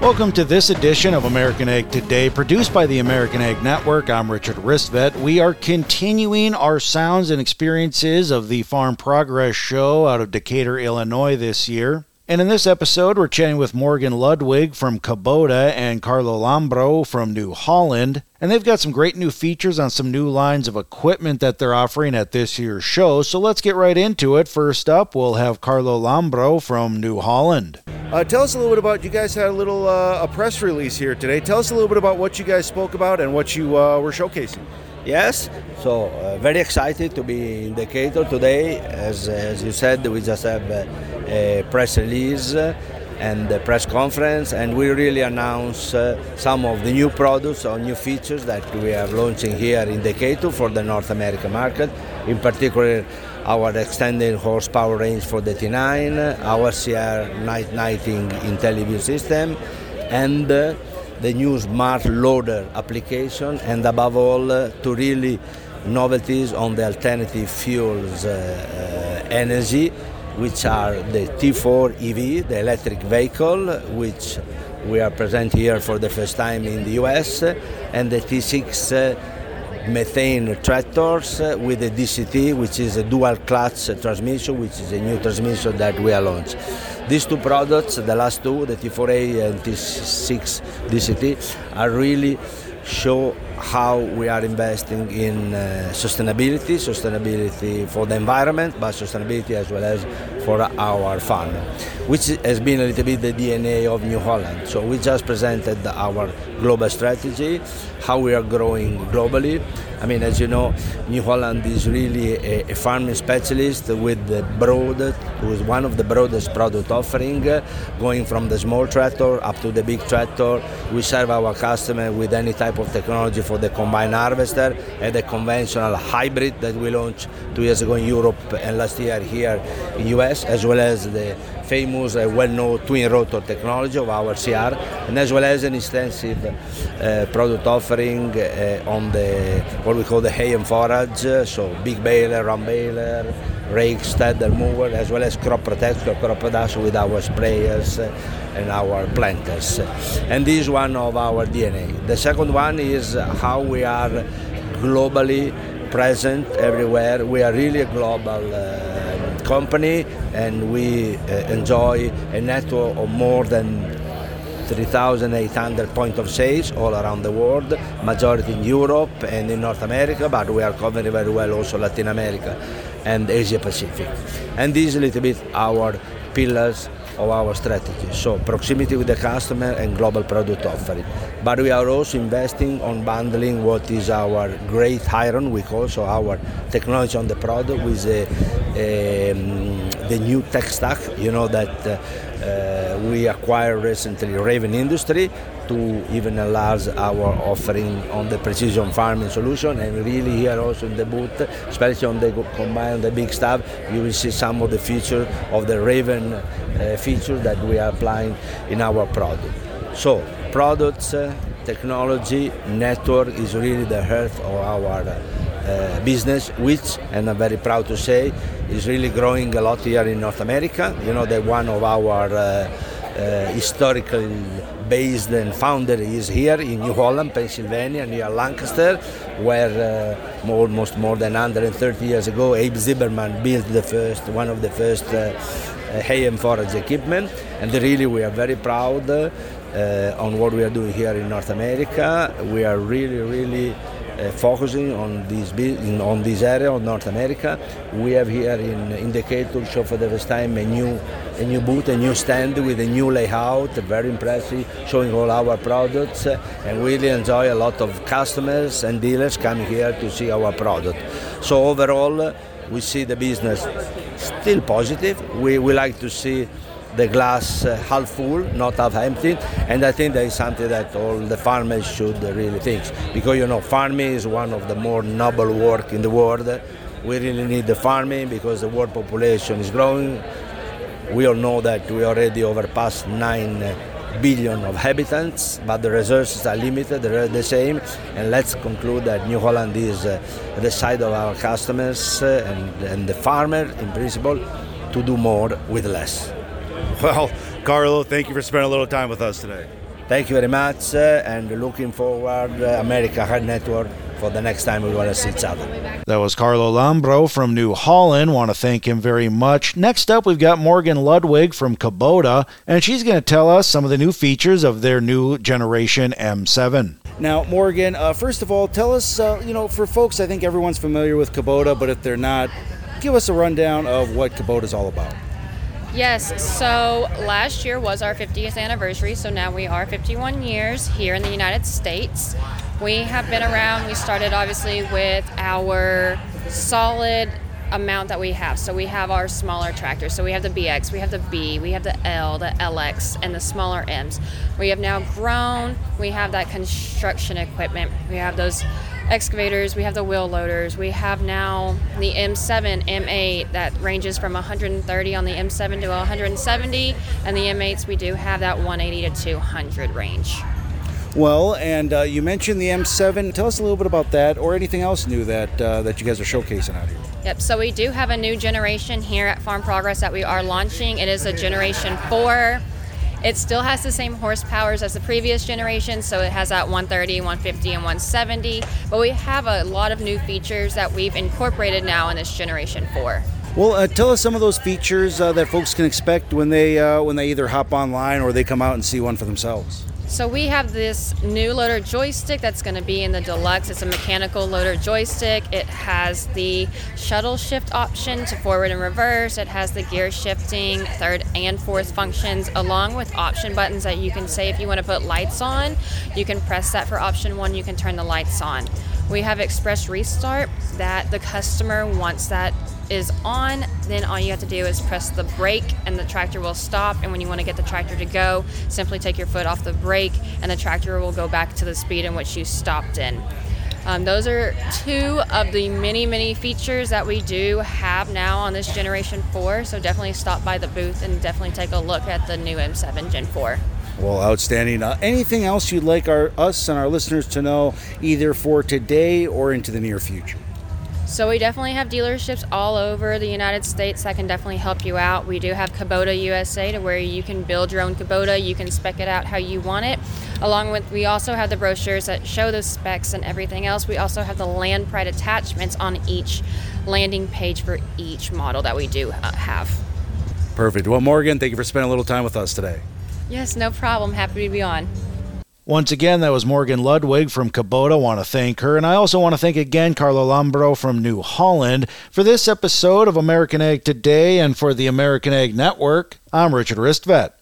Welcome to this edition of American Ag Today, produced by the American Ag Network. I'm Richard Ristvet. We are continuing our sounds and experiences of the Farm Progress Show out of Decatur, Illinois this year. And in this episode, we're chatting with Morgan Ludwig from Kubota and Carlo Lambro from New Holland. And they've got some great new features on some new lines of equipment that they're offering at this year's show. So let's get right into it. First up, we'll have Carlo Lambro from New Holland. Uh, tell us a little bit about you guys had a little uh, a press release here today. Tell us a little bit about what you guys spoke about and what you uh, were showcasing. Yes, so uh, very excited to be in Decatur today. As, as you said, we just have a press release and the press conference, and we really announce uh, some of the new products or new features that we are launching here in Decatur for the North American market. In particular, our extended horsepower range for the T9, our CR night nighting IntelliView system, and uh, the new smart loader application, and above all, uh, to really novelties on the alternative fuels uh, uh energy, which are the T4 EV, the electric vehicle, which we are present here for the first time in the US, and the T6 uh, methane tractors uh, with the DCT, which is a dual clutch transmission, which is a new transmission that we are launched. These two products, the last two, the T4A and T6 DCT, are really show how we are investing in uh, sustainability, sustainability for the environment, but sustainability as well as for our farm, which has been a little bit the DNA of New Holland. So we just presented our global strategy, how we are growing globally. I mean, as you know, New Holland is really a, a farming specialist with the broad, with one of the broadest product offering, going from the small tractor up to the big tractor. We serve our customer with any type of technology for the combine harvester and the conventional hybrid that we launched two years ago in Europe and last year here in US, as well as the famous, uh, well-known twin rotor technology of our CR, and as well as an extensive uh, product offering uh, on the what we call the hay and forage, so big baler, round baler, rake, stander mover, as well as crop protection, crop production with our sprayers and our planters. And this is one of our DNA. The second one is how we are globally present everywhere. We are really a global uh, company and we uh, enjoy a network of more than 3,800 point of sales all around the world, majority in Europe and in North America, but we are covering very well also Latin America and Asia Pacific. And this is a little bit our pillars of our strategy. So proximity with the customer and global product offering. But we are also investing on bundling what is our great iron, we call so our technology on the product with a, a, um, the new tech stack. You know that uh, uh, we acquired recently Raven Industry to even enlarge our offering on the precision farming solution and really here also in the booth, especially on the combine the big stuff, you will see some of the features of the Raven uh, features that we are applying in our product. So products, uh, technology, network is really the heart of our uh, business, which, and I'm very proud to say, is really growing a lot here in North America. You know that one of our uh, uh, historical based and founder is here in New Holland, Pennsylvania, near Lancaster, where uh, almost more than 130 years ago, Abe Zimmerman built the first, one of the first uh, hay and forage equipment. And really, we are very proud uh, on what we are doing here in North America. We are really, really uh, focusing on this on this area of North America. We have here in, in Decatur show for the first time a new a new booth, a new stand with a new layout, very impressive, showing all our products, uh, and really enjoy a lot of customers and dealers coming here to see our product. So overall, uh, we see the business still positive. We, we like to see the glass uh, half full, not half empty. And I think that is something that all the farmers should really think. Because, you know, farming is one of the more noble work in the world. We really need the farming because the world population is growing. We all know that we already overpassed 9 billion of inhabitants, but the resources are limited, they're the same. And let's conclude that New Holland is uh, the side of our customers uh, and, and the farmer, in principle, to do more with less. Well, Carlo, thank you for spending a little time with us today. Thank you very much, uh, and looking forward uh, America Ag Network for the next time we want to see each other. That was Carlo Lambro from New Holland. Want to thank him very much. Next up, we've got Morgan Ludwig from Kubota, and she's going to tell us some of the new features of their new generation M7. Now, Morgan, uh, first of all, tell us, uh, you know, for folks, I think everyone's familiar with Kubota, but if they're not, give us a rundown of what Kubota is all about. Yes, so last year was our 50th anniversary, so now we are 51 years here in the United States. We have been around, we started obviously with our solid amount that we have. So we have our smaller tractors. So we have the BX, we have the B, we have the L, the LX, and the smaller M's. We have now grown, we have that construction equipment, we have those excavators, we have the wheel loaders, we have now the M7, M8 that ranges from 130 on the M7 to 170, and the M8s we do have that 180 to 200 range. Well, and uh, you mentioned the M7. Tell us a little bit about that, or anything else new that uh, that you guys are showcasing out here. Yep. So we do have a new generation here at Farm Progress that we are launching. It is a Generation Four. It still has the same horsepowers as the previous generation, so it has that 130, 150, and 170. But we have a lot of new features that we've incorporated now in this Generation 4. Well, uh, tell us some of those features uh, that folks can expect when they uh, when they either hop online or they come out and see one for themselves. So we have this new loader joystick that's going to be in the deluxe. It's a mechanical loader joystick. It has the shuttle shift option to forward and reverse. It has the gear shifting, third and fourth functions, along with option buttons that you can say if you want to put lights on, you can press that for option one. You can turn the lights on. We have express restart that the customer wants that is on, then all you have to do is press the brake and the tractor will stop. And when you want to get the tractor to go, simply take your foot off the brake and the tractor will go back to the speed in which you stopped in. Um, those are two of the many, many features that we do have now on this Generation 4. So definitely stop by the booth and definitely take a look at the new M7 Gen 4. Well, outstanding. Uh, anything else you'd like our us and our listeners to know, either for today or into the near future? So we definitely have dealerships all over the United States that can definitely help you out. We do have Kubota USA to where you can build your own Kubota. You can spec it out how you want it. Along with, we also have the brochures that show the specs and everything else. We also have the land pride attachments on each landing page for each model that we do uh, have. Perfect. Well, Morgan, thank you for spending a little time with us today. Yes, no problem. Happy to be on. Once again, that was Morgan Ludwig from Kubota. Want to thank her. And I also want to thank again Carlo Lambro from New Holland for this episode of American Ag Today and for the American Ag Network. I'm Richard Ristvet.